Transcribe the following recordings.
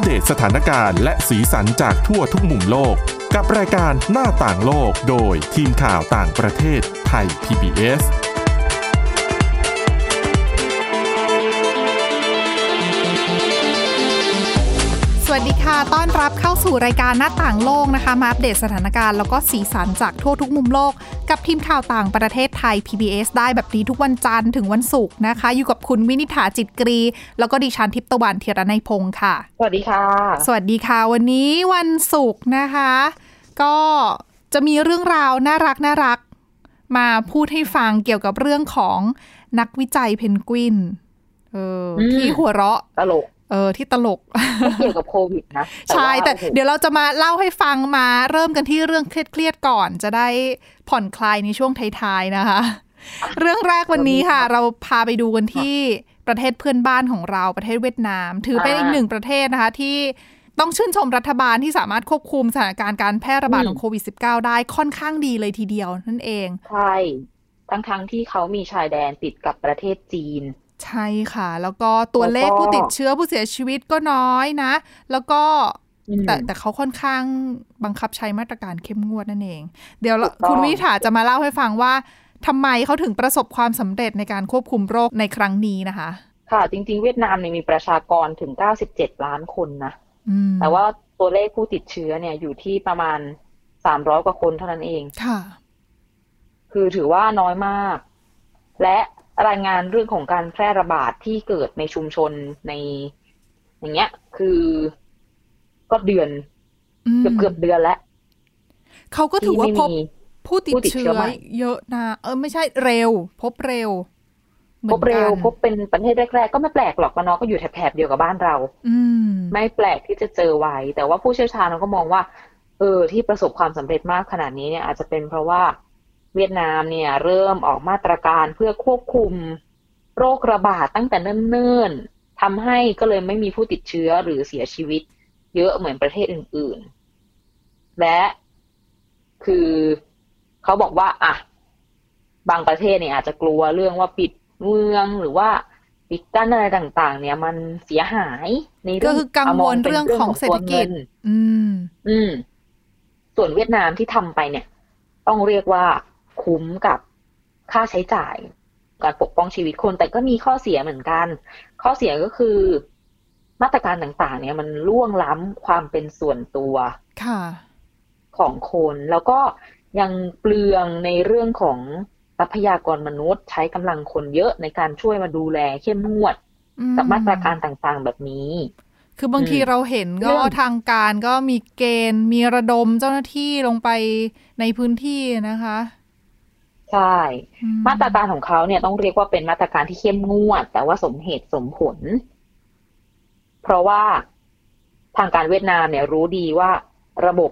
ปเดตสถานการณ์และสีสันจากทั่วทุกมุมโลก กับรายการหน้าต่างโลกโดยทีมข่าวต่างประเทศไทย PBS สวัสดีค่ะ ต้อนรับเข้าสู่รายการหน้าต่างโลกนะคะ มาอัปเดตสถานการณ์แล้วก็สีสันจากทั่วทุกมุมโลก กับทีมข่าวต่างประเทศไทย PBS ได้แบบนี้ทุกวันจันทร์ถึงวันศุกร์นะคะ อยู่กับคุณวินิษฐาจิตกรี แล้วก็ดิฉันทิพย์ตะวันเทียรนัยพงค์ค่ะ สวัสดีค่ะ สวัสดีค่ะ วันนี้วันศุกร์นะคะ ก็จะมีเรื่องราวน่ารักน่ารักมาพูดให้ฟังเกี่ยวกับเรื่องของนักวิจัยเพนกวินเอออมที่หัวเราะตลก เออที่ตลกไม่เกี่ยวกับโควิดนะใช่แต่ว่าโอ้โหเดี๋ยวเราจะมาเล่าให้ฟังมาเริ่มกันที่เรื่องเครียดๆก่อน จะได้ผ่อนคลายในช่วงท้ายๆนะคะ เรื่องแรกวันนี้ค่ะ เราพาไปดูกันที่ประเทศเพื่อนบ้านของเราประเทศเวียดนาม ถือเป็นอีกหนึ่งประเทศนะคะที่ต้องชื่นชมรัฐบาลที่สามารถควบคุมสถานการณ์การแพร่ระบาดของโควิด -19 ได้ค่อนข้างดีเลยทีเดียวนั่นเอง ใช่ ทั้งๆที่เขามีชายแดนติดกับประเทศจีน ใช่ค่ะ แล้วก็ตัวเลขแล้วก็ผู้ติดเชื้อผู้เสียชีวิตก็น้อยนะ แล้วก็อืมแต่แต่เขาค่อนข้างบังคับใช้มาตรการเข้มงวดนั่นเอง เดี๋ยวเราถูกต้องคุณวิถาจะมาเล่าให้ฟังว่าทำไมเขาถึงประสบความสำเร็จในการควบคุมโรคในครั้งนี้นะคะ ค่ะ จริง ๆ เวียดนามเนี่ยมีประชากรถึง 97 ล้านคนนะอืมแต่ว่าตัวเลขผู้ติดเชื้อเนี่ยอยู่ที่ประมาณ 300 กว่าคนเท่านั้นเอง ค่ะ คือถือว่าน้อยมาก และ รายงานเรื่องของการแพร่ระบาดที่เกิดในชุมชนใน อย่างเงี้ย คือก็เดือนอืมเกือบเกือบเดือนแล้วเขาก็ถือว่าที่พไม่บมีผู้ติดผู้ติดเชื้เชื้ออใหม่เยอะนะเออไม่ใช่เร็ว พบเร็วหมืพอนบเร็วกันพบเป็นประเทศแรกๆก็ไม่แปลกหรอกว่าน้องก็อยู่แถบๆเดียวกับบ้านเรา อืมไม่แปลกที่จะเจอไว้แต่ว่าผู้เชี่ยวชาญเขาก็มองว่า เออ ที่ประสบความสำเร็จมากขนาดนี้เนี่ยอาจจะเป็นเพราะว่า เวียดนามเนี่ยเริ่มออกมาตรการเพื่อควบคุมโรคระบาดตั้งแต่เนิ่นๆทำให้ก็เลยไม่มีผู้ติดเชื้อหรือเสียชีวิต เยอะเหมือนประเทศอื่นๆ และคือเขาบอกว่าอะบางประเทศเนี่ยอาจจะกลัวเรื่องว่าปิดเมืองหรือว่าปิดกั้นอะไรต่าง ๆ เนี่ย มันเสียหายในเรื่ก็องคือกังวลามป็นเรื่องของเศรษฐกิจตัวงินอืม อืม ส่วนเวียดนามที่ทำไปเนี่ย ต้องเรียกว่า คุ้มกับค่าใช้จ่าย การปกป้องชีวิตคน แต่ก็มีข้อเสียเหมือนกัน ข้อเสียก็คือมาตรการต่างๆ เนี่ยมันล่วงล้ำความเป็นส่วนตัวค่ะของคนแล้วก็ยังเปลืองในเรื่องของทรัพยากรมนุษย์ ใช้กำลังคนเยอะในการช่วยมาดูแลเข้มงวดอืกับมาตรการต่างๆแบบนี้ คือบางทีอืมเราเห็นเรื่ก็องทางการก็มีเกณฑ์มีระดมเจ้าหน้าที่ลงไปในพื้นที่นะคะ ใช่อืมาตรการของเขาเนี่ยต้องเรียกว่าเป็นมาตรการที่เข้มงวด แต่ว่าสมเหตุสมผล เพราะว่าทางการเวียดนามเนี่ยรู้ดีว่าระบบ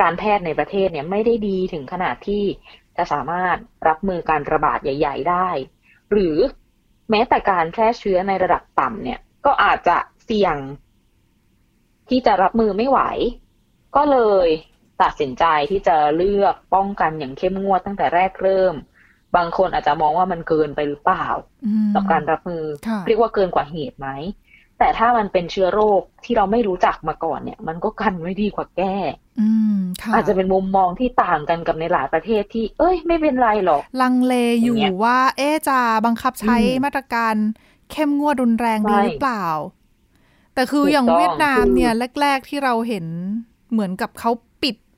การแพทย์ในประเทศเนี่ยไม่ได้ดีถึงขนาดที่จะสามารถรับมือการระบาดใหญ่ ๆ ได้ หรือแม้แต่การแพร่เชื้อในระดับต่ำเนี่ย ก็อาจจะเสี่ยงที่จะรับมือไม่ไหว ก็เลย ตัดสินใจที่จะเลือกป้องกันอย่างเข้มงวดตั้งแต่แรกเริ่ม บางคนอาจจะมองว่ามันเกินไปหรือเปล่าอืมกับการรับมือค่ะเรียกว่าเกินกว่าเหตุไหม แต่ถ้ามันเป็นเชื้อโรคที่เราไม่รู้จักมาก่อนเนี่ย มันก็กันไว้ดีกว่าแก้อืมค่ะอาจจะเป็นมุมมองที่ต่างกันกับในหลายประเทศที่ เอ้ย ไม่เป็นไรหรอก ลังเลอยู่อย่างเงี้ยว่า เอ๊ะจะบังคับใช้อืมมาตรการเข้มงวดรุนแรงดีใช่หรือเปล่า แต่คือถูกอย่างต้องเวียดนามคือเนี่ย แรก ๆ ที่เราเห็นเหมือนกับเขาปิด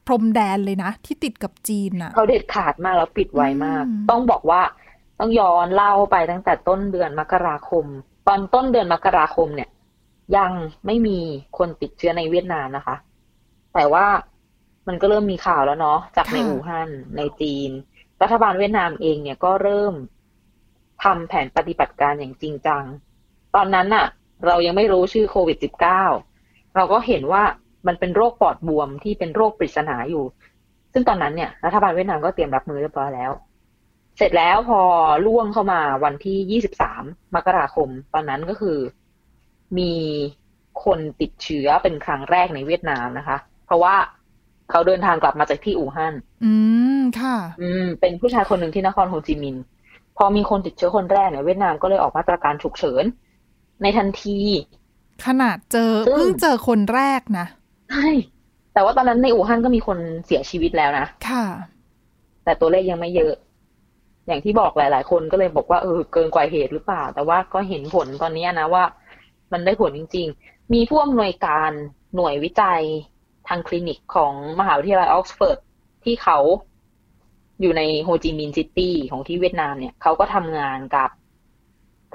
พรมแดนเลยนะ ที่ติดกับจีนน่ะเขาเด็ดขาดมากแล้วปิดไวมากอืมต้องบอกว่าต้องย้อนเล่าไปตั้งแต่ต้นเดือนมกราคม ตอนต้นเดือนมกราคมเนี่ย ยังไม่มีคนติดเชื้อในเวียดนามนะคะ แต่ว่ามันก็เริ่มมีข่าวแล้วเนาะจากในอู่ฮั่นในจีน รัฐบาลเวียดนามเองเนี่ยก็เริ่มทำแผนปฏิบัติการอย่างจริงจัง ตอนนั้นน่ะ เรายังไม่รู้ชื่อโควิด -19 เราก็เห็นว่า มันเป็นโรคปอดบวมที่เป็นโรคปริศนาอยู่ ซึ่งตอนนั้นเนี่ยรัฐบาลเวียดนามก็เตรียมรับมือเรียบร้อยแล้ว เสร็จแล้วพอล่วงเข้ามาวันที่23มกราคม ตอนนั้นก็คือ มีคนติดเชื้อเป็นครั้งแรกในเวียดนามนะคะ เพราะว่าเขาเดินทางกลับมาจากที่อู่ฮั่น อืม ค่ะ อืม เป็นผู้ชายคนหนึ่งที่นครโฮจิมินห์ พอมีคนติดเชื้อคนแรกเนี่ยเวียดนามก็เลยออกมาตรการฉุกเฉิน ในทันที ขนาดเจอซึ่งเพิ่งเจอคนแรกนะ ใช่แต่ว่าตอนนั้นในอู่ฮั่นก็มีคนเสียชีวิตแล้วนะค่ะ แต่ตัวเลขยังไม่เยอะ อย่างที่บอกหลาย ๆ คนก็เลยบอกว่าเออเกินกว่าเหตุหรือเปล่า แต่ว่าก็เห็นผลตอนนี้นะว่า มันได้ผลจริง ๆ มีผู้อำนวยการหน่วยวิจัยทางคลินิกของมหาวิทยาลัยออกซฟอร์ดที่เขาอยู่ในโฮจิมินห์ซิตี้ของที่เวียดนามเนี่ยเขาก็ทำงานกับ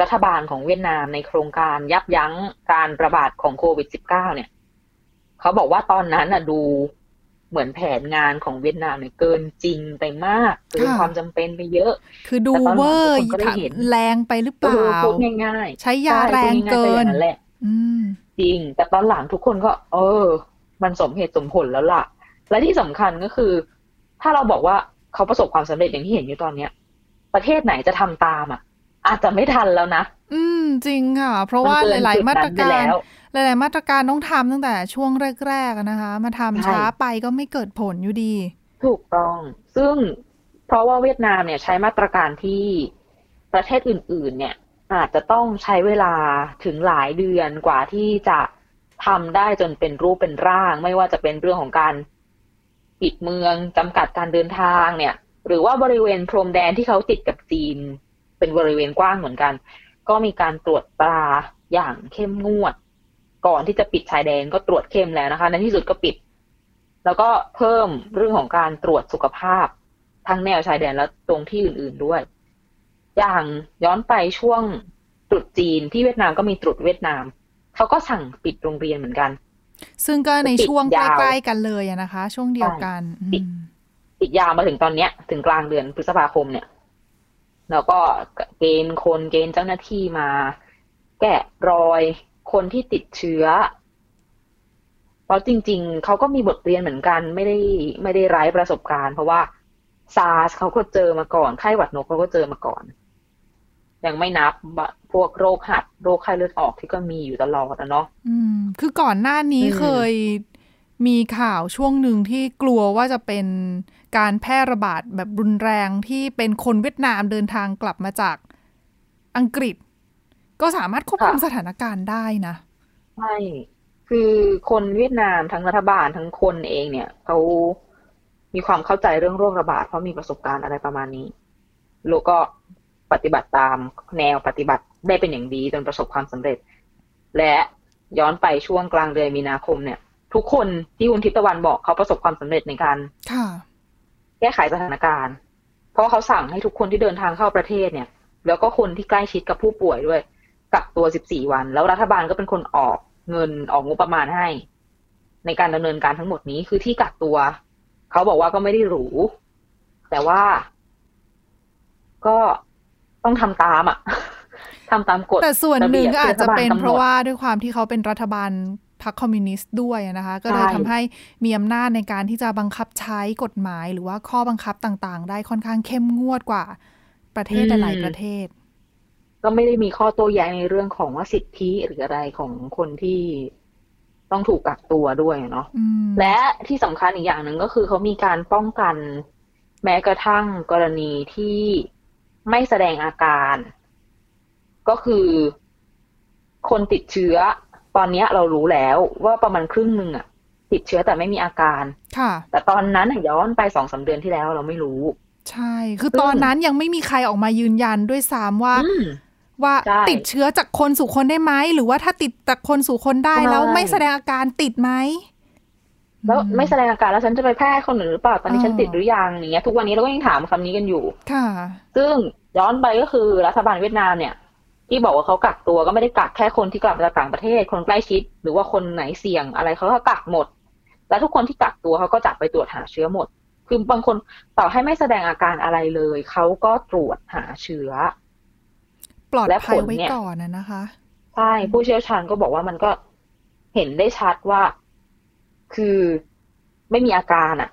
รัฐบาลของเวียดนามในโครงการยับยั้งการระบาดของโควิด -19 เนี่ย เขาบอกว่าตอนนั้นน่ะดูเหมือนแผนงานของเวียดนามเนี่ยเกินจริงไปมากเกินค่ะความจำเป็นไปเยอะ คือดูแต่ตอนหลังเวอร์ทุกคนก็ได้เห็นแรงไปหรือเปเอล่าอพูดง่ายๆ ใช้ยาใช่แรงพูดง่ายๆเกินอย่างนั้นแหละอืมจริง แต่ตอนหลังทุกคนก็ เออ มันสมเหตุสมผลแล้วล่ะ และที่สำคัญก็คือ ถ้าเราบอกว่าเขาประสบความสำเร็จอย่างที่เห็นอยู่ตอนเนี้ย ประเทศไหนจะทำตามอะ อาจจะไม่ทันแล้วนะอืมจริงค่ะ เพราะว่ามันเกินหลายจุดๆมาตรนั้นไปการแล้ว หลายๆมาตรการต้องทำตั้งแต่ช่วงแรกๆอะนะคะ มาทำใช่ช้าไปก็ไม่เกิดผลอยู่ดี ถูกต้อง ซึ่งเพราะว่าเวียดนามเนี่ยใช้มาตรการที่ประเทศอื่น ๆ เนี่ยอาจจะต้องใช้เวลาถึงหลายเดือนกว่าที่จะทำได้จนเป็นรูปเป็นร่าง ไม่ว่าจะเป็นเรื่องของการปิดเมืองจำกัดการเดินทางเนี่ย หรือว่าบริเวณพรมแดนที่เขาติดกับจีน เป็นบริเวณกว้างเหมือนกัน ก็มีการตรวจตราอย่างเข้มงวด ก่อนที่จะปิดชายแดนก็ตรวจเข้มแล้วนะคะในที่สุดก็ปิด แล้วก็เพิ่มเรื่องของการตรวจสุขภาพ ทั้งแนวชายแดนและตรงที่อื่น ๆด้วย อย่างย้อนไปช่วงตรุษจีนที่เวียดนามก็มีตรุษเวียดนามเขาก็สั่งปิดโรงเรียนเหมือนกัน ซึ่งก็ในปิดช่วงใยาวกล้ๆกันเลยอะนะคะ ช่วงเดียวกันปิดอืมปิดยาวมาถึงตอนเนี้ย ถึงกลางเดือนพฤษภาคมเนี่ย แล้วก็เกณฑ์คนเกณฑ์เจ้าหน้าที่มา แกะรอย คนที่ติดเชื้อ เพราะจริง ๆ เขาก็มีบทเรียนเหมือนกัน ไม่ได้ไม่ได้ไร้ประสบการณ์ เพราะว่าซาร์สเขาก็เจอมาก่อนไข้หวัดนกเขาก็เจอมาก่อนยังไม่นับบะพวกโรคหัด โรคไข้เลือดออกที่ก็มีอยู่ตลอดอะเนาะอืม คือก่อนหน้านี้อืมเคยมีข่าวช่วงหนึ่งที่กลัวว่าจะเป็นการแพร่ระบาดแบบรุนแรงที่เป็นคนเวียดนามเดินทางกลับมาจากอังกฤษ ก็สามารถควบคุมสถานการณ์ได้นะ ใช่ คือคนเวียดนามทั้งรัฐบาลทั้งคนเองเนี่ยเขามีความเข้าใจเรื่องโรคระบาดเพราะมีประสบการณ์อะไรประมาณนี้แล้วก็ปฏิบัติตามแนวปฏิบัติได้เป็นอย่างดีจนประสบความสำเร็จ และย้อนไปช่วงกลางเดือนมีนาคมเนี่ย ทุกคนที่คุณทิพย์ตะวันบอกเขาประสบความสำเร็จในการค่ะแก้ไขสถานการณ์ เพราะเขาสั่งให้ทุกคนที่เดินทางเข้าประเทศเนี่ย แล้วก็คนที่ใกล้ชิดกับผู้ป่วยด้วย กักตัว 14 วัน แล้วรัฐบาลก็เป็นคนออกเงินออกงบประมาณให้ ในการดำเนินการทั้งหมดนี้คือที่กักตัว เขาบอกว่าก็ไม่ได้หรู แต่ว่าก็ต้องทำตามอะทำตามกฎแต่ส่วนหนึ่งก็อาจจะเป็นระบียบที่ฐบลกำหดเพราะว่าด้วยความที่เขาเป็นรัฐบาลพรรคคอมมิวนิสต์ด้วยนะคะ ก็เลยใช่ทำให้มีอำนาจในการที่จะบังคับใช้กฎหมาย หรือว่าข้อบังคับต่างๆ ได้ค่อนข้างเข้มงวดกว่าประเทศหลายๆประเทศ ก็ไม่ได้มีข้อโต้แย้งในเรื่องของว่าสิทธิหรืออะไรของคนที่ต้องถูกกักตัวด้วยเนาะอืมและที่สำคัญอีกอย่างหนึ่งก็คือเขามีการป้องกัน แม้กระทั่งกรณีที่ไม่แสดงอาการ ก็คือคนติดเชื้อ ตอนเนี้ยเรารู้แล้วว่าประมาณครึ่งหนึ่งอะติดเชื้อแต่ไม่มีอาการค่ะแต่ตอนนั้นน่ะย้อนไปสองสามเดือนที่แล้วเราไม่รู้ ใช่ คือตอนนั้นยังไม่มีใครออกมายืนยันด้วยซ้ำว่าอืม ว่าใช่ติดเชื้อจากคนสู่คนได้ไหมหรือว่าถ้าติดจากคนสู่คนได้ใช่แล้วไม่แสดงอาการติดไหมแล้วอืไม่แสดงอาการแล้วฉันจะไปแพร่ให้คนอื่นหรือเปล่าตอนนี้อ๋อฉันติดหรือยังอย่างเงี้ยทุกวันนี้เราก็ยังถามคำนี้กันอยู่ ค่ะ ซึ่งย้อนไปก็คือรัฐบาลเวียดนามเนี่ย ที่บอกว่าเขากักตัวก็ไม่ได้กักแค่คนที่กลับมาจากต่างประเทศ คนใกล้ชิด หรือว่าคนไหนเสี่ยงอะไรเขาก็กักหมด และทุกคนที่กักตัวเขาก็จับไปตรวจหาเชื้อหมด คือบางคนต่อให้ไม่แสดงอาการอะไรเลยเขาก็ตรวจหาเชื้อ ปลอดและภัยผลไว้เนี่ยก่อนนะนะคะ ใช่ ผู้เชี่ยวชาญก็บอกว่ามันก็เห็นได้ชัดว่า คือไม่มีอาการอะ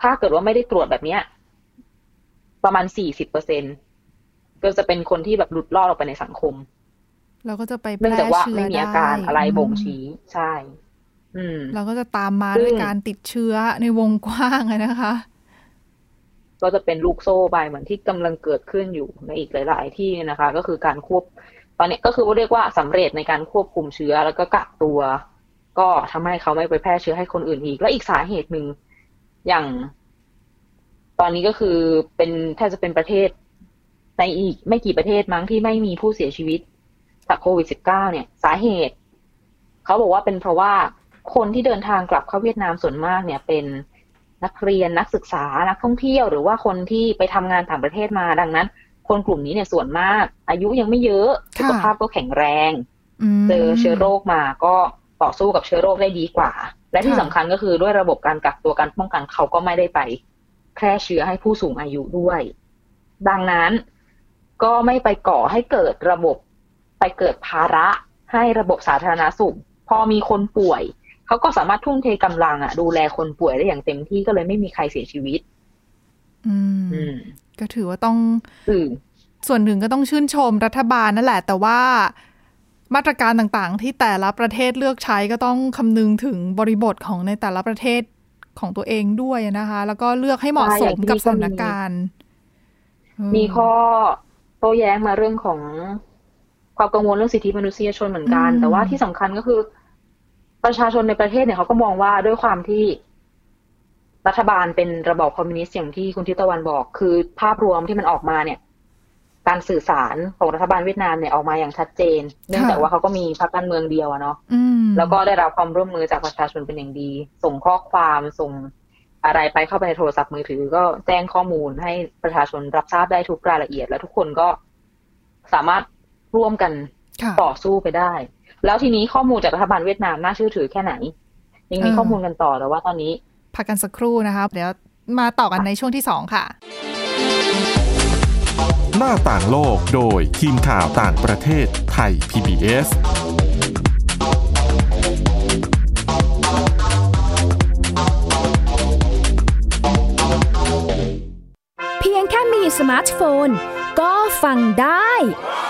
ถ้าเกิดว่าไม่ได้ตรวจแบบเนี้ย ประมาณสี่สิบเปอร์เซ็นก็จะเป็นคนที่แบบหลุดรอดออกไปในสังคม เราก็จะไปแพเนื่องร่จากว่าเชื้อไม่มีได้อาการอะไรบ่งมชี้ ใช่ อืม เราก็จะตามมาซึ่งด้วยการติดเชื้อในวงกว้างอะนะคะ ก็จะเป็นลูกโซ่ไปเหมือนที่กำลังเกิดขึ้นอยู่ในอีกหลาย ๆ ที่นะคะ ก็คือการควบ ตอนนี้ก็คือเรียกว่าสำเร็จในการควบคุมเชื้อแล้วก็กักตัว ก็ทำให้เขาไม่ไปแพร่เชื้อให้คนอื่นอีก และอีกสาเหตุหนึ่งอย่าง ตอนนี้ก็คือเป็นแทบจะเป็นประเทศในอีกไม่กี่ประเทศมั้งที่ไม่มีผู้เสียชีวิตจากโควิด -19 เนี่ย สาเหตุ เขาบอกว่าเป็นเพราะว่าคนที่เดินทางกลับเข้าเวียดนามส่วนมากเนี่ยเป็น นักเรียนนักศึกษานักท่องเที่ยว หรือว่าคนที่ไปทำงานต่างประเทศมาดังนั้น คนกลุ่มนี้เนี่ยส่วนมาก อายุยังไม่เยอะสุขภาพก็แข็งแรงเจอเชื้อโรคมาก็ต่อสู้กับเชื้อโรคได้ดีกว่า และที่สำคัญก็คือด้วยระบบการกักตัวการป้องกันเขาก็ไม่ได้ไปแพร่เชื้อให้ผู้สูงอายุด้วย ดังนั้นก็ไม่ไปก่อให้เกิดระบบไปเกิดภาระให้ระบบสาธารณาสุข พอมีคนป่วย เขาก็สามารถทุ่มเทกำลังอะดูแลคนป่วยได้อย่างเต็มที่ก็เลยไม่มีใครเสียชีวิต อืมก็ถือว่าต้องส่วนหนึ่งก็ต้องชื่นชมรัฐบาลนั่นแหละ แต่ว่ามาตรการต่างๆ ที่แต่ละประเทศเลือกใช้ก็ต้องคำนึงถึงบริบทของในแต่ละประเทศของตัวเองด้วยนะคะ แล้วก็เลือกให้เหมาะสมกับสถานการณ์ มีข้อโต้แย้งมาเรื่องของความกังวลเรื่องสิทธิมนุษยชนเหมือนกัน แต่ว่าที่สำคัญก็คือ ประชาชนในประเทศเนี่ยเขาก็มองว่าด้วยความที่รัฐบาลเป็นระบอบคอมมิวนิสต์อย่างที่คุณทิตวันบอก คือภาพรวมที่มันออกมาเนี่ย การสื่อสารของรัฐบาลเวียดนามเนี่ยออกมาอย่างชัดเจน เนื่องจากว่าเขาก็มีพรรคการเมืองเดียวอะเนาะแล้วก็ได้รับความร่วมมือจากประชาชนเป็นอย่างดี ส่งข้อความส่งอะไรไปเข้าไปในโทรศัพท์มือถือ ก็แจ้งข้อมูลให้ประชาชนรับทราบได้ทุกรายละเอียด และทุกคนก็สามารถร่วมกันต่อสู้ไปได้ แล้วทีนี้ข้อมูลจากรัฐบาลเวียดนามน่าเชื่อถือแค่ไหน ยังมีข้อมูลกันต่อแต่ว่าตอนนี้พักกันสักครู่นะคะเดี๋ยวมาต่อกันในช่วงที่สองค่ะ หน้าต่างโลกโดยทีมข่าวต่างประเทศไทย PBS เพียงแค่มีสมาร์ทโฟน ก็ฟังได้ไท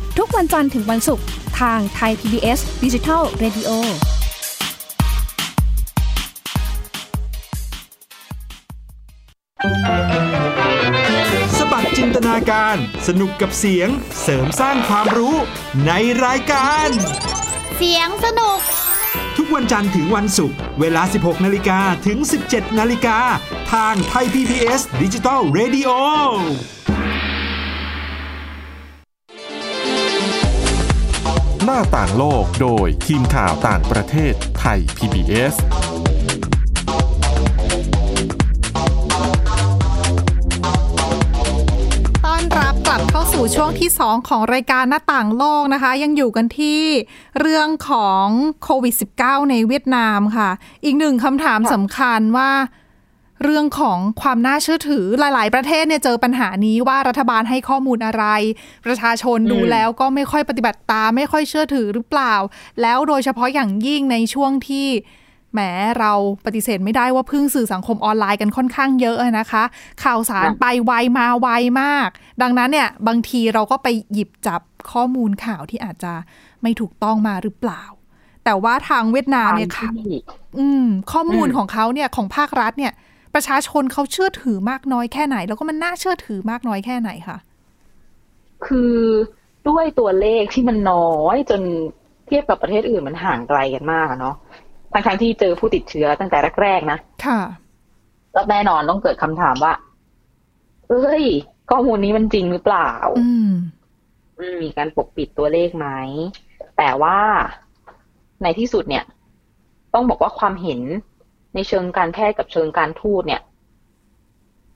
ทุกวันจันทร์ถึงวันศุกร์ทางไทย PBS Digital Radio สบัดจินตนาการ สนุกกับเสียง เสริมสร้างความรู้ในรายการ เสียงสนุก ทุกวันจันทร์ถึงวันศุกร์ เวลา 16 นาฬิกาถึง 17 นาฬิกา ทางไทย PPS ดิจิตอล Radio หน้าต่างโลกโดยทีมข่าวต่างประเทศไทย PBS ต้อนรับกลับเข้าสู่ช่วงที่ 2 ของรายการหน้าต่างโลกนะคะ ยังอยู่กันที่เรื่องของโควิด -19 ในเวียดนามค่ะ อีกหนึ่งคำถามสำคัญว่า เรื่องของความน่าเชื่อถือหลาย ๆ ประเทศเนี่ยเจอปัญหานี้ว่ารัฐบาลให้ข้อมูลอะไร ประชาชนดูแล้วก็ไม่ค่อยปฏิบัติตามไม่ค่อยเชื่อถือหรือเปล่า แล้วโดยเฉพาะอย่างยิ่งในช่วงที่แหมเราปฏิเสธไม่ได้ว่าพึ่งสื่อสังคมออนไลน์กันค่อนข้างเยอะนะคะ ข่าวสารไปไวมาไวมาก ดังนั้นเนี่ยบางทีเราก็ไปหยิบจับข้อมูลข่าวที่อาจจะไม่ถูกต้องมาหรือเปล่า แต่ว่าทางเวียดนามเนี่ยค่ะที่อืมข้อมูลอืมของเขาเนี่ยของภาครัฐเนี่ย ประชาชนเขาเชื่อถือมากน้อยแค่ไหน แล้วก็มันน่าเชื่อถือมากน้อยแค่ไหนคะคือด้วยตัวเลขที่มันน้อยจนเทียบกับประเทศอื่นมันห่างไกลกันมากอะเนาะทั้งทที่เจอผู้ติดเชื้อตั้งแต่แรกๆนะค่ะแล้วแน่นอนต้องเกิดคำถามว่า เอ้ย ข้อมูลนี้มันจริงหรือเปล่าอืมอืมมีการปกปิดตัวเลขไหม แต่ว่าในที่สุดเนี่ย ต้องบอกว่าความเห็น ในเชิงการแพทย์กับเชิงการทูตเนี่ย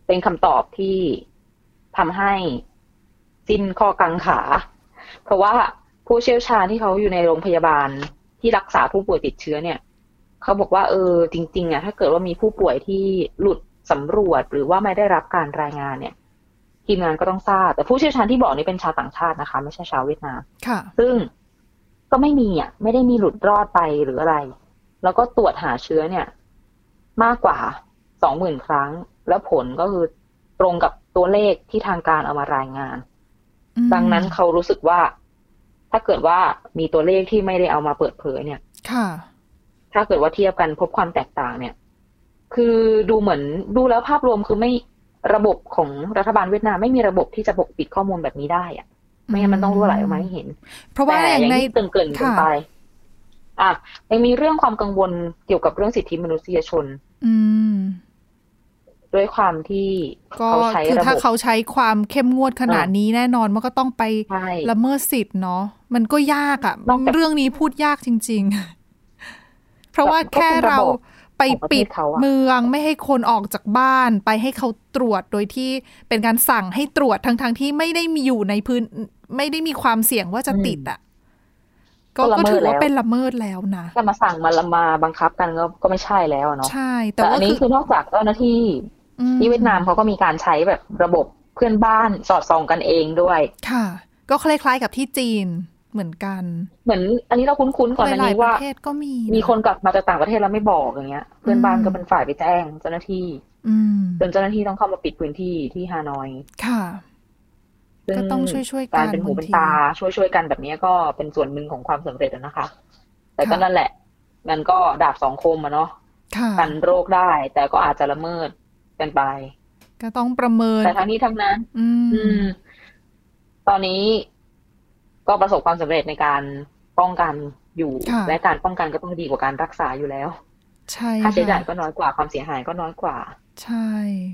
เป็นคำตอบที่ทำให้สิ้นข้อกังขา เพราะว่าผู้เชี่ยวชาญที่เขาอยู่ในโรงพยาบาลที่รักษาผู้ป่วยติดเชื้อเนี่ย เขาบอกว่าเออจริง ๆอะถ้าเกิดว่ามีผู้ป่วยที่หลุดสำรวจหรือว่าไม่ได้รับการรายงานเนี่ยทีมงานก็ต้องทราบ แต่ผู้เชี่ยวชาญที่บอกนี่เป็นชาวต่างชาตินะคะ ไม่ใช่ชาวเวียดนามค่ะ ซึ่งก็ไม่มีอะ ไม่ได้มีหลุดรอดไปหรืออะไร แล้วก็ตรวจหาเชื้อเนี่ย มากกว่าสองหมื่นครั้ง แล้วผลก็คือตรงกับตัวเลขที่ทางการเอามารายงานอืมดังนั้นเขารู้สึกว่า ถ้าเกิดว่ามีตัวเลขที่ไม่ได้เอามาเปิดเผยเนี่ย ค่ะ ถ้าเกิดว่าเทียบกันพบความแตกต่างเนี่ย คือดูเหมือนดูแล้วภาพรวมคือไม่ระบบของรัฐบาลเวียดนามไม่มีระบบที่จะปกปิดข้อมูลแบบนี้ได้อะไม่งั้นมันต้องรั่วไหลออกมาให้เห็น เพราะว่าแต่อย่างในที่เกรินเกรินๆกันค่ะไป อะยังมีเรื่องความกังวลเกี่ยวกับเรื่องสิทธิมนุษยชน อืมด้วยความที่ก็เขาใช้คือระบถ้าบเขาใช้ความเข้มงวดขนาดอ่านี้นี้แน่นอนมันก็ต้องไปใช่ละเมิดสิทธิ์เนาะมันก็ยากอะ่ะนอกจากเรื่องนี้พูดยากจริง ๆ เพราะว่าแค่เราไปปิดของประเทศเขาอะเมืองไม่ให้คนออกจากบ้าน ไปให้เขาตรวจโดยที่เป็นการสั่งให้ตรวจทั้งๆที่ไม่ได้มีอยู่ในพื้น ไม่ได้มีความเสี่ยงว่าจะติดอะ่ะ ก็ก็ละก็เมิดถือว่าแล้วเป็นละเมิดแล้วนะจะมาสั่งมาละมาบังคับกันก็ก็ไม่ใช่แล้วอะเนาะใช่ แต่แต่อัว่านนี้คือคือนอกจากเจ้าหน้าที่อืมที่เวียดนามเขาก็มีการใช้แบบระบบเพื่อนบ้านสอดส่องกันเองด้วย ค่ะ ก็คล้ายๆกับที่จีนเหมือนกัน เหมือน อันนี้เราคุ้นๆก่อนอันหลายนี้ๆปว่าระเทศก็มีะมีคนกลับมาจากต่างประเทศแล้วไม่บอกอย่างเงี้ย เพื่อนบ้านก็เป็นฝ่ายไปแจ้งเจ้าหน้าที่อืมจนเจ้าหน้าที่ต้องเข้ามาปิดพื้นที่ที่ฮานอย ค่ะ ซึ่ก็ต้องช่วยๆกันการเป็นหูบางเป็นทีตาช่วยๆกันแบบนี้ก็เป็นส่วนหนึ่งของความสำเร็จอะนะคะ แต่ก็ค่ะนั่นแหละ มันก็ดาบสองคมอะเนาะค่ะกันโรคได้ แต่ก็อาจจะละเมิดกันไป ก็ต้องประเมินแต่ทั้งนี้ทั้งนั้น อืมอืมตอนนี้ก็ประสบความสำเร็จในการป้องกันอยู่ค่ะและการป้องกันก็ต้องดีกว่าการรักษาอยู่แล้ว ใช่ค่าใช้จ่ายค่ะก็น้อยกว่าความเสียหายก็น้อยกว่า ใช่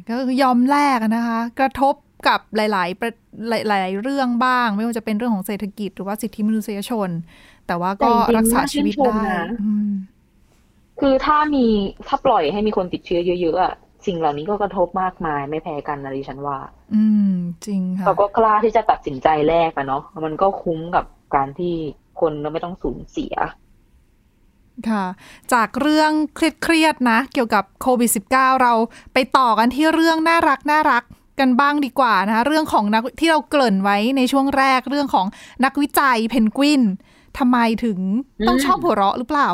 ก็คือยอมแลกอะนะคะ กระทบ กับหลายๆประหลายๆเรื่องบ้าง ไม่ว่าจะเป็นเรื่องของเศรษฐกิจหรือว่าสิทธิมนุษยชน แต่ว่าก็แต่จริงๆรักษาชีวิตน่าชื่นชมได้นะอืมคือถ้ามีถ้าปล่อยให้มีคนติดเชื้อเยอะๆอะสิ่งเหล่านี้ก็กระทบมากมาย ไม่แพ้กันนะดิฉันว่า อืม จริงค่ะเราก็กล้าที่จะตัดสินใจแลกอะเนาะมันก็คุ้มกับการที่คนเราไม่ต้องสูญเสีย ค่ะ จากเรื่องเครียดๆนะ เกี่ยวกับโควิด -19 เราไปต่อกันที่เรื่องน่ารักน่ารัก กันบ้างดีกว่านะคะเรื่องของนักที่เราเกริ่นไว้ในช่วงแรกเรื่องของนักวิจัยเพนกวินทำไมถึงต้องอืมชอบหัวเราะหรือเปล่า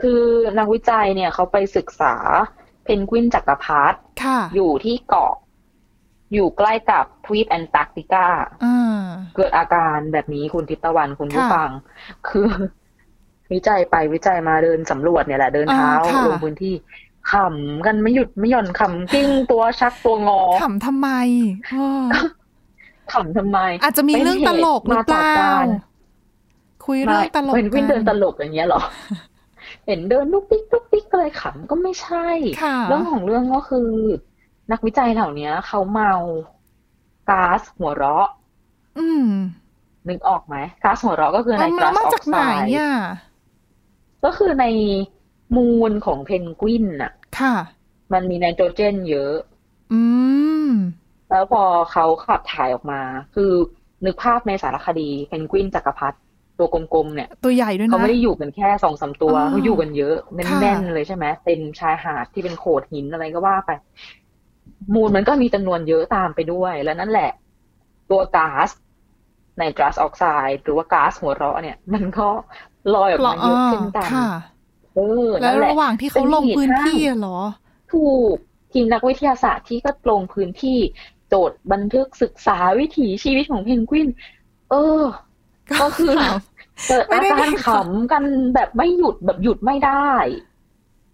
คือนักวิจัยเนี่ยเขาไปศึกษาเพนกวินจักรพรรดิค่ะอยู่ที่เกาะ อยู่ใกล้กับทวีปแอนตาร์กติกาอ่าเกิดอาการแบบนี้คุณทิพย์ตะวันคุณผู้ค่ะฟัง คือ วิจัยไปวิจัยมาเดินสำรวจเนี่ยแหละเดินเท้าอ่าค่ะลงพื้นที่ ขำกันไม่หยุดไม่หย่อนขำกิ้งตัวชักตัวงอขำทำไมเออขำทำไม อาจจะมีเรื่องตลกหรือเปล่ามาจากการคุยเรื่องตลกเป็นวินกัเดินตลกอย่างเงี้ยเหรอ เห็นเดินลุกปิ๊กลุกปิ๊กก็เลยขำก็ไม่ใช่ค่ะเรื่องของเรื่องก็คือ นักวิจัยเหล่านี้เขาเมาก๊าซหัวเราะ อืมนึกออกไหมก๊าซหัวเราะก็คือไนเอาตรัมาสออจากกไซไหนด์อะก็คือใน มูลของเพนกวินน่ะค่ะ มันมีไนโตรเจนเยอะ อืม แล้วพอเขาขับถ่ายออกมา คือนึกภาพในสารคดีเพนกวินจักรพรรดิตัวกลมๆเนี่ย ตัวใหญ่ด้วยนะเขาไม่ได้อยู่กันแค่สองสามตัวอ๋อเขาอยู่กันเยอะค่ะแน่นๆเลยใช่ไหมเต็มชายหาดที่เป็นโขดหินอะไรก็ว่าไป มูลมันก็มีจำนวนเยอะตามไปด้วย แล้วนั่นแหละ ตัวก๊าซในตรัสออกไซด์หรือว่าก๊าซหัวเราะเนี่ย มันก็ลอยออกมาเยอะเช่นกันค่ะ เออแล้วนั่นแหละระหว่างที่เขาลงพื้นที่อะเหรอ ถูกทีมนักวิทยาศาสตร์ที่ก็ลงพื้นที่โจทย์บันทึกศึกษาวิถีชีวิตของเพนกวิน เออ ก็คือถามเกิดไม่อาได้การมีขำกันแบบไม่หยุดแบบหยุดไม่ได้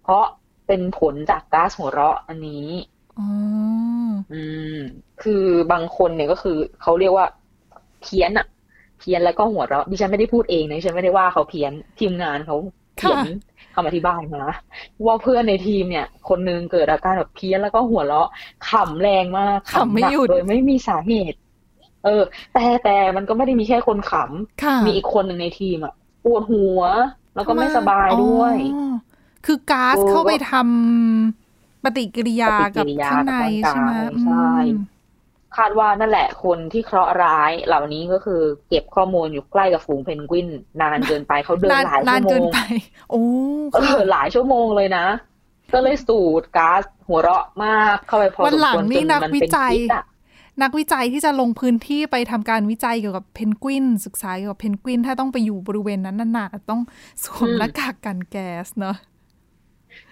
เพราะเป็นผลจากก๊าซหัวเราะอันนี้อ๋ออืม คือบางคนเนี่ยก็คือเขาเรียกว่าเพี้ยนอะเพี้ยนแล้วก็หัวเราะดิฉันไม่ได้พูดเองนะดิฉันไม่ได้ว่าเขาเพี้ยนทีมงานเขาเขียน คำอธิบายมาว่าเพื่อนในทีมเนี่ย คนนึงเกิดอาการแบบเพี้ยนแล้วก็หัวเราะขำแรงมากขำไม่นักหยุดโดยไม่มีสาเหตุ เออ แต่แต่มันก็ไม่ได้มีแค่คนขค่ะำมีอีกคนหนึ่งในทีมอะปวดหัว แล้วก็ไม่สบายด้วยอ๋อคือก๊าซโอ้เข้าไปทำปฏิกิริยากับปฏิกิริยาข้างในกับร่างกายใช่ไหมใช่อืม คาดว่านั่นแหละคนที่เคราะห์ร้ายเหล่านี้ก็คือ เก็บข้อมูลอยู่ใกล้กับฝูงเพนกวิน นานเกินไปเขาเดินนานหลายนาชั่นวโมเกินงไปโอ้เออหลายชั่วโมงเลยนะ ก็เลยสูดก๊าซหัวเราะมากเข้าไปพอวันสมหลังควรจนี่นนักมันวิเป็นจัยพิษอะนักวิจัยที่จะลงพื้นที่ไปทำการวิจัยเกี่ยวกับเพนกวิน ศึกษาเกี่ยวกับเพนกวิน ถ้าต้องไปอยู่บริเวณนั้นนานๆต้องสวมหน้ากากกันแก๊สเนาะ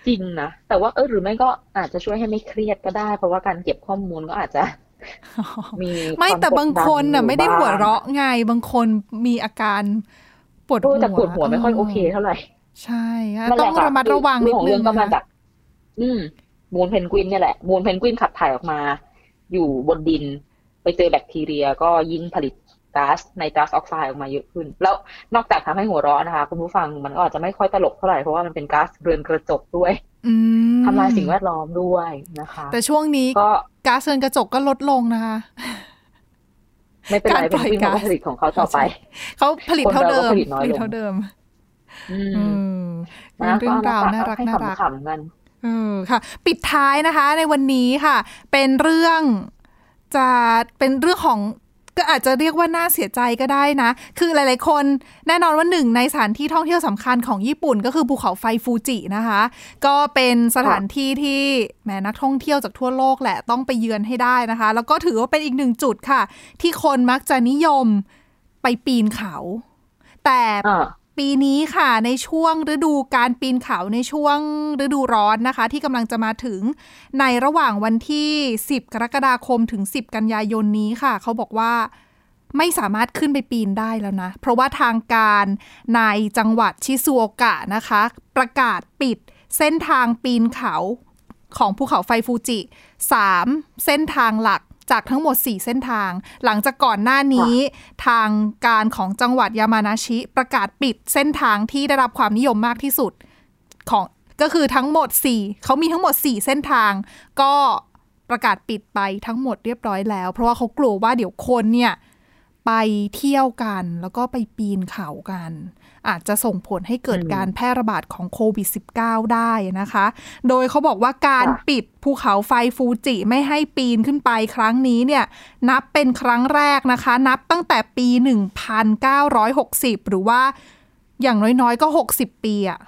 จริงนะ แต่ว่าเออหรือไม่ก็อาจจะช่วยให้ไม่เครียดก็ได้ เพราะว่าการเก็บข้อมูลก็อาจจะ มีไม่ควแต่บางคนน่ะกดดัไม่ได้หัวอยู่บ้เราะไงบางคนมีอาการปวดเอหัอวแต่ปวดหัวไม่ค่อยโอเคเท่าไหร่ ใช่ค่ะนั่นแหต้อละงค่ระมัดระวังนิเรื่ดของนึเรื่องงก็มานะจากอืมมูลเพนกวินเนี่ยแหละ มูลเพนกวินขับถ่ายออกมา อยู่บนดิน ไปเจอแบคทีเรียก็ยิ่งผลิตก๊าซไนตรัสออกไซด์ออกมาเยอะขึ้น แล้วนอกจากทำให้หัวเราะนะคะ คุณผู้ฟังมันก็อาจจะไม่ค่อยตลกเท่าไหร่เพราะว่ามันเป็นก๊าซเรือนกระจกด้วยอืม ทำลายสิ่งแวดล้อมด้วยนะคะ แต่ช่วงนี้ก็ก๊าซเรือนกระจกก็ลดลงนะคะ ไม่เป็นไรการปเป็นล่อยที่เขาก๊าซก็ผลิตของเขาต่อไป เขาผลิตเท่าเดิมคนเราก็ผลิตน้อยลงเท่าเดิมอืมอืมนะเรื่องราวก็น่ารักให้น่ารักขำๆกันเออค่ะ ปิดท้ายนะคะ ในวันนี้ค่ะ เป็นเรื่องจะเป็นเรื่องของ ก็อาจจะเรียกว่าน่าเสียใจก็ได้นะ คือหลาย ๆ คนแน่นอนว่าหนึ่งในสถานที่ท่องเที่ยวสำคัญของญี่ปุ่น ก็คือภูเขาไฟฟูจินะคะ ก็เป็นสถานที่ที่แม้นักท่องเที่ยวจากทั่วโลกแหละต้องไปเยือนให้ได้นะคะ แล้วก็ถือว่าเป็นอีกหนึ่งจุดค่ะ ที่คนมักจะนิยมไปปีนเขา แต่ ปีนี้ค่ะในช่วงฤดูการปีนเขาในช่วงฤดูร้อนนะคะ ที่กำลังจะมาถึงในระหว่างวันที่ 10 กรกฎาคมถึง 10 กันยายนนี้ค่ะ เขาบอกว่าไม่สามารถขึ้นไปปีนได้แล้วนะ เพราะว่าทางการในจังหวัดชิซูโอกะนะคะ ประกาศปิดเส้นทางปีนเขาของภูเขาไฟฟูจิ 3 เส้นทางหลัก จากทั้งหมด 4 เส้นทาง หลังจากก่อนหน้านี้ ทางการของจังหวัดยามานาชิประกาศปิดเส้นทางที่ได้รับความนิยมมากที่สุดของก็คือทั้งหมด 4เขามีทั้งหมด 4 เส้นทาง ก็ประกาศปิดไปทั้งหมดเรียบร้อยแล้ว เพราะว่าเขากลัวว่าเดี๋ยวคนเนี่ย ไปเที่ยวกัน แล้วก็ไปปีนเขากัน อาจจะส่งผลให้เกิดการแพร่ระบาดของโควิด -19 ได้นะคะ โดยเขาบอกว่าการค่ะปิดภูเขาไฟฟูจิไม่ให้ปีนขึ้นไปครั้งนี้เนี่ย นับเป็นครั้งแรกนะคะ นับตั้งแต่ปี 1960 หรือว่าอย่างน้อยๆ ก็ 60 ปีอะ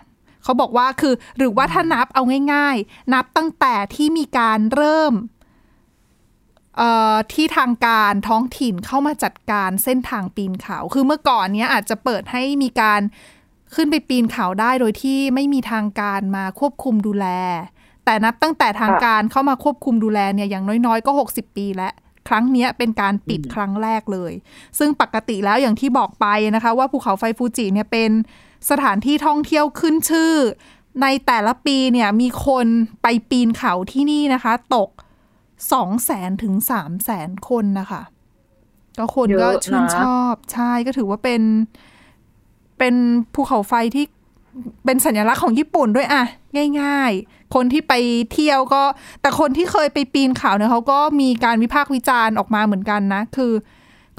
เขาบอกว่าคือหรือว่าถ้านับเอาง่าย ๆ นับตั้งแต่ที่มีการเริ่มเอ่อ ที่ทางการท้องถิ่นเข้ามาจัดการเส้นทางปีนเขา คือเมื่อก่อนเนี้ยอาจจะเปิดให้มีการขึ้นไปปีนเขาได้โดยที่ไม่มีทางการมาควบคุมดูแล แต่นับตั้งแต่ทางการเข้ามาควบคุมดูแลเนี่ยอย่างน้อยๆ ก็ 60 ปีแล้วครั้งนี้เป็นการปิดครั้งแรกเลย ซึ่งปกติแล้วอย่างที่บอกไปนะคะ ว่าภูเขาไฟฟูจิเนี่ยเป็นสถานที่ท่องเที่ยวขึ้นชื่อ ในแต่ละปีเนี่ยมีคนไปปีนเขาที่นี่นะคะ ตก สองแสนถึงสามแสนคนนะคะก็คนเยก็อะนะชื่นชอบใช่ก็ถือว่าเป็น เป็นภูเขาไฟที่เป็นสัญลักษณ์ของญี่ปุ่นด้วยอะง่าย ๆ คนที่ไปเที่ยวก็ แต่คนที่เคยไปปีนเขาเนี่ยเขาก็มีการวิพากษ์วิจารณ์ออกมาเหมือนกันนะ คือ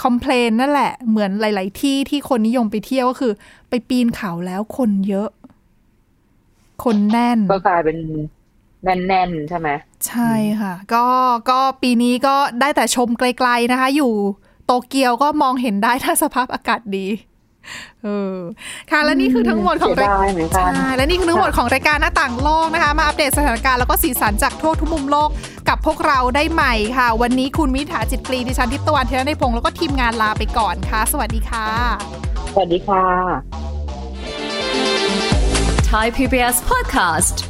คอมเพลนนั่นแหละ เหมือนหลาย ๆ ที่ที่คนนิยมไปเที่ยวก็คือ ไปปีนเขาแล้วคนเยอะ คนแน่น ก็กลายเป็น แน่น ๆ ใช่ไหมใช่ค่ะ ก็ก็ปีนี้ก็ได้แต่ชมไกล ๆนะคะ อยู่โตเกียวก็มองเห็นได้ถ้าสภาพอากาศดีเออค่ะและนี่คือทั้งหมดของเสียรายดายเหมือนกันใช่และนี่คือทั้งหมดของรายการหน้าต่างโลกนะคะ มาอัปเดตสถานการณ์แล้วก็สีสันจากทั่วทุกมุมโลกกับพวกเราได้ใหม่ค่ะ วันนี้คุณมิถาจิตกรีดิฉันทิพย์ตะวันเทระในพงศ์แล้วก็ทีมงานลาไปก่อนค่ะ สวัสดีค่ะ สวัสดีค่ะ Thai PBS podcast.